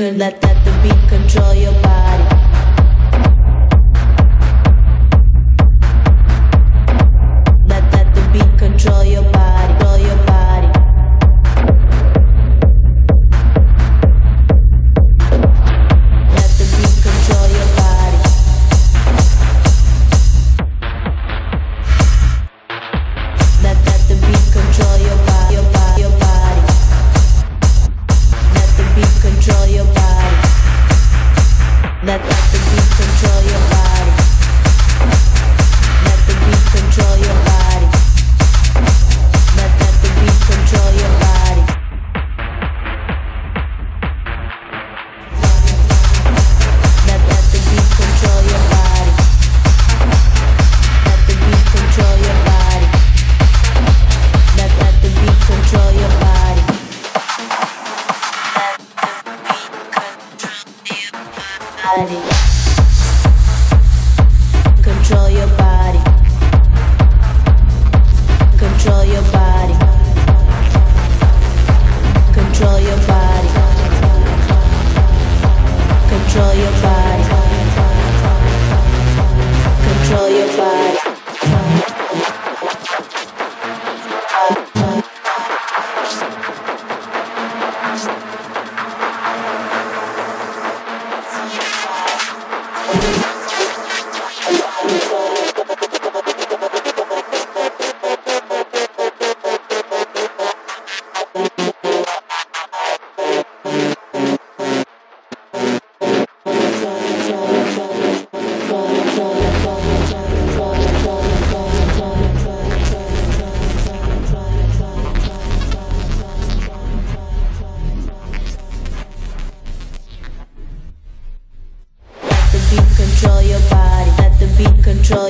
could let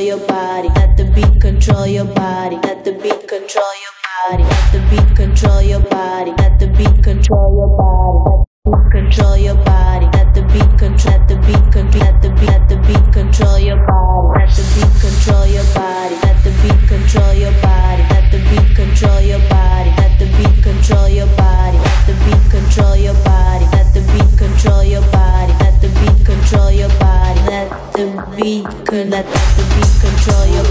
your body. Let the beat control your body. Let the beat control your body. Let the beat control your body. Let the beat control your body. Control your body. Let the beat control. Let the beat control. Let the. Let the beat control your body. Let the beat control your body. Let the could let the beat control your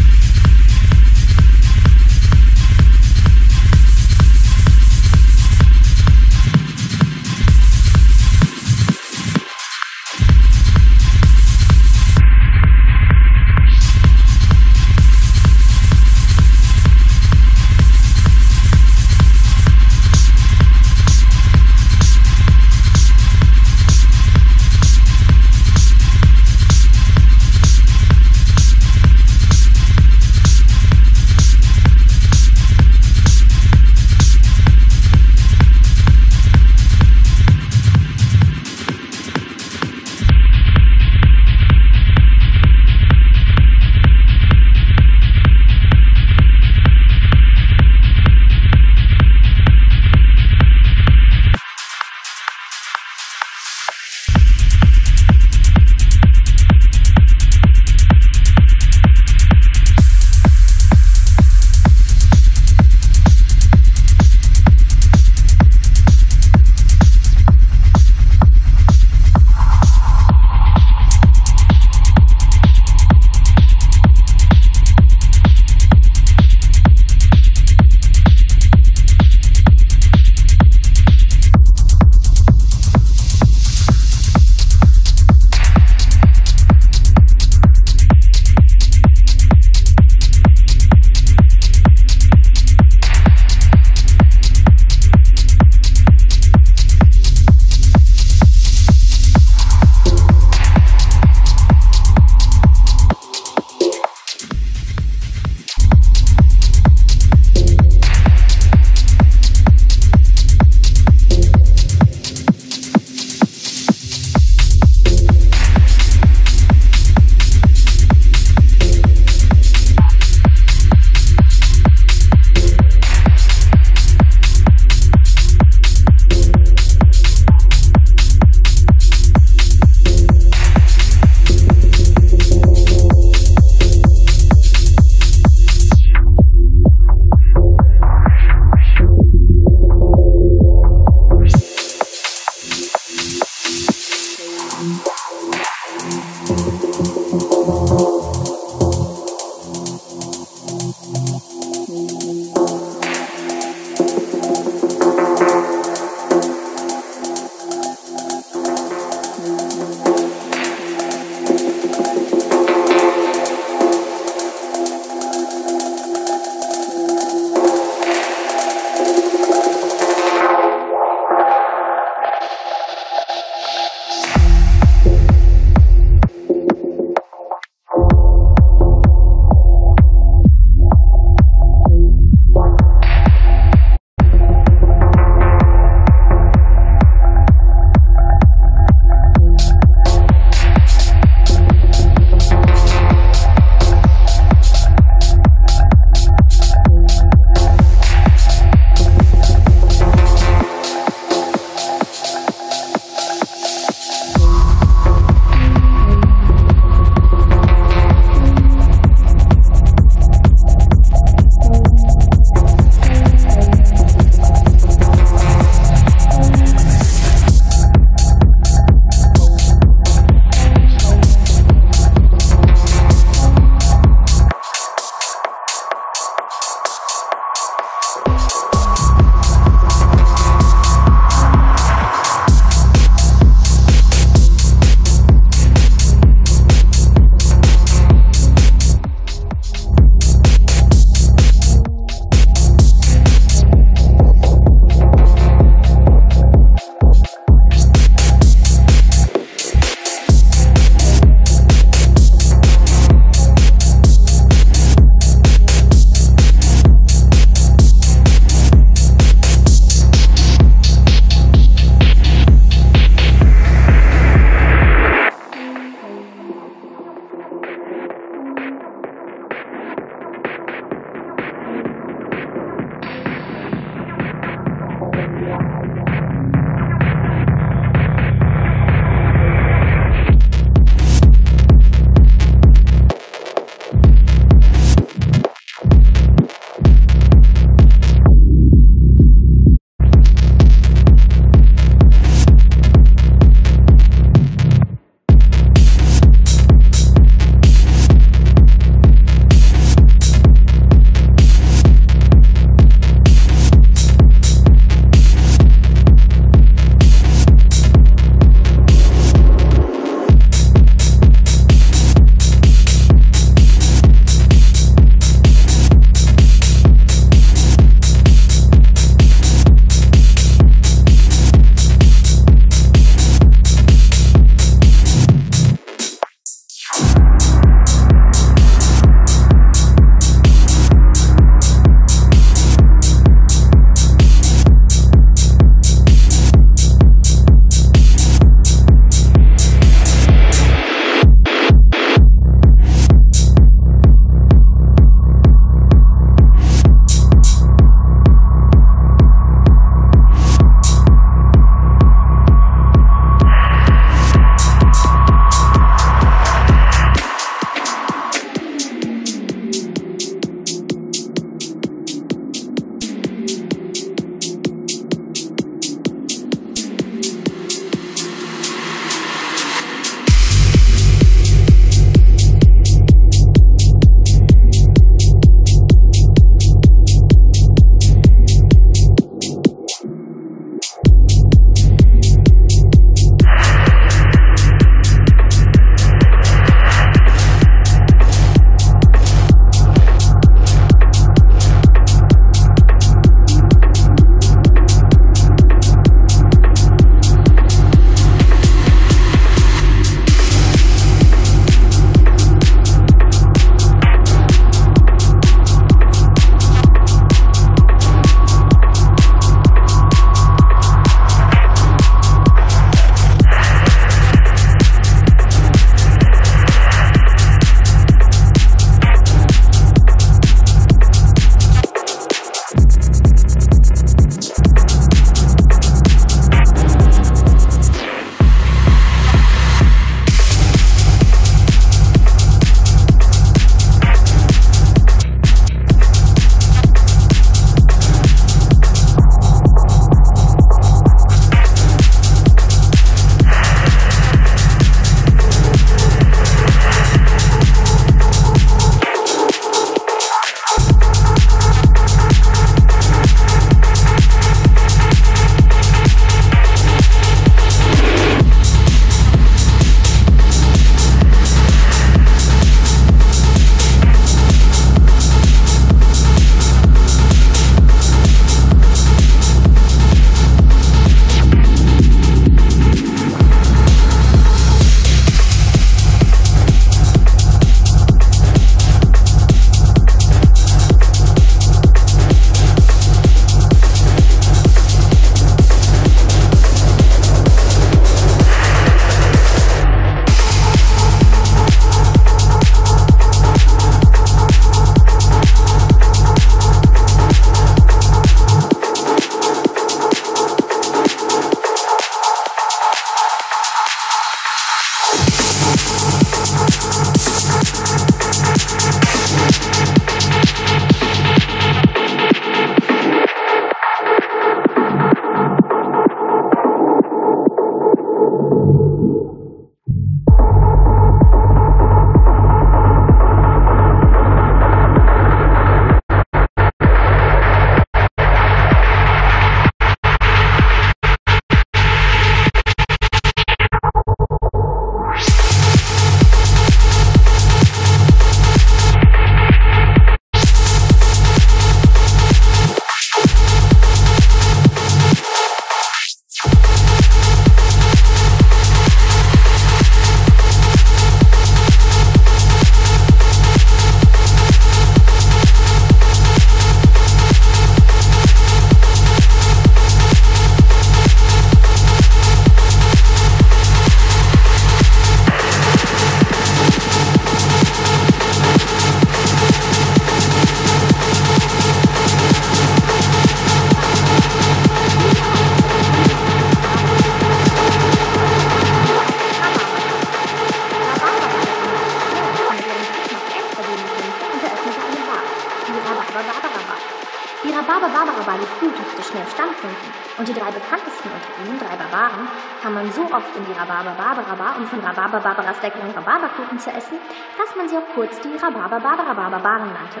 von Rhabarber Barbaras leckeren Rhabarberkuchen zu essen, dass man sie auch kurz die Rhabarber Barbara Barbaren nannte.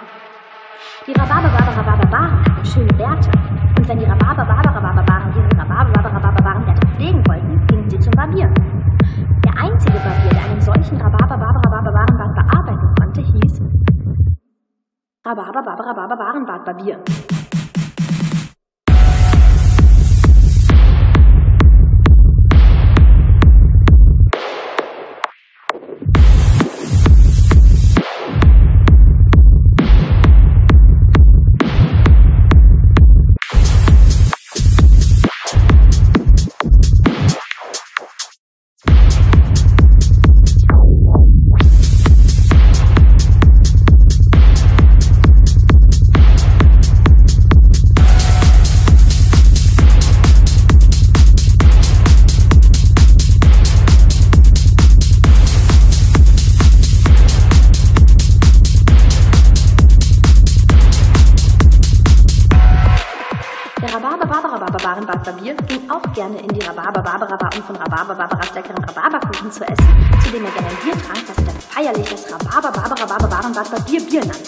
Die Rhabarber Barbara Barbaren hatten schöne Bärte. Und wenn die Rhabarber Barbara Barbaren ihre Rhabarber Barbara Barbarenbärte pflegen wollten, gingen sie zum Barbier. Der einzige Barbier, der einen solchen Rhabarber Barbara Barbarenbart bearbeiten konnte, hieß Rhabarber Barbara Barbarenbart Barbier. 很难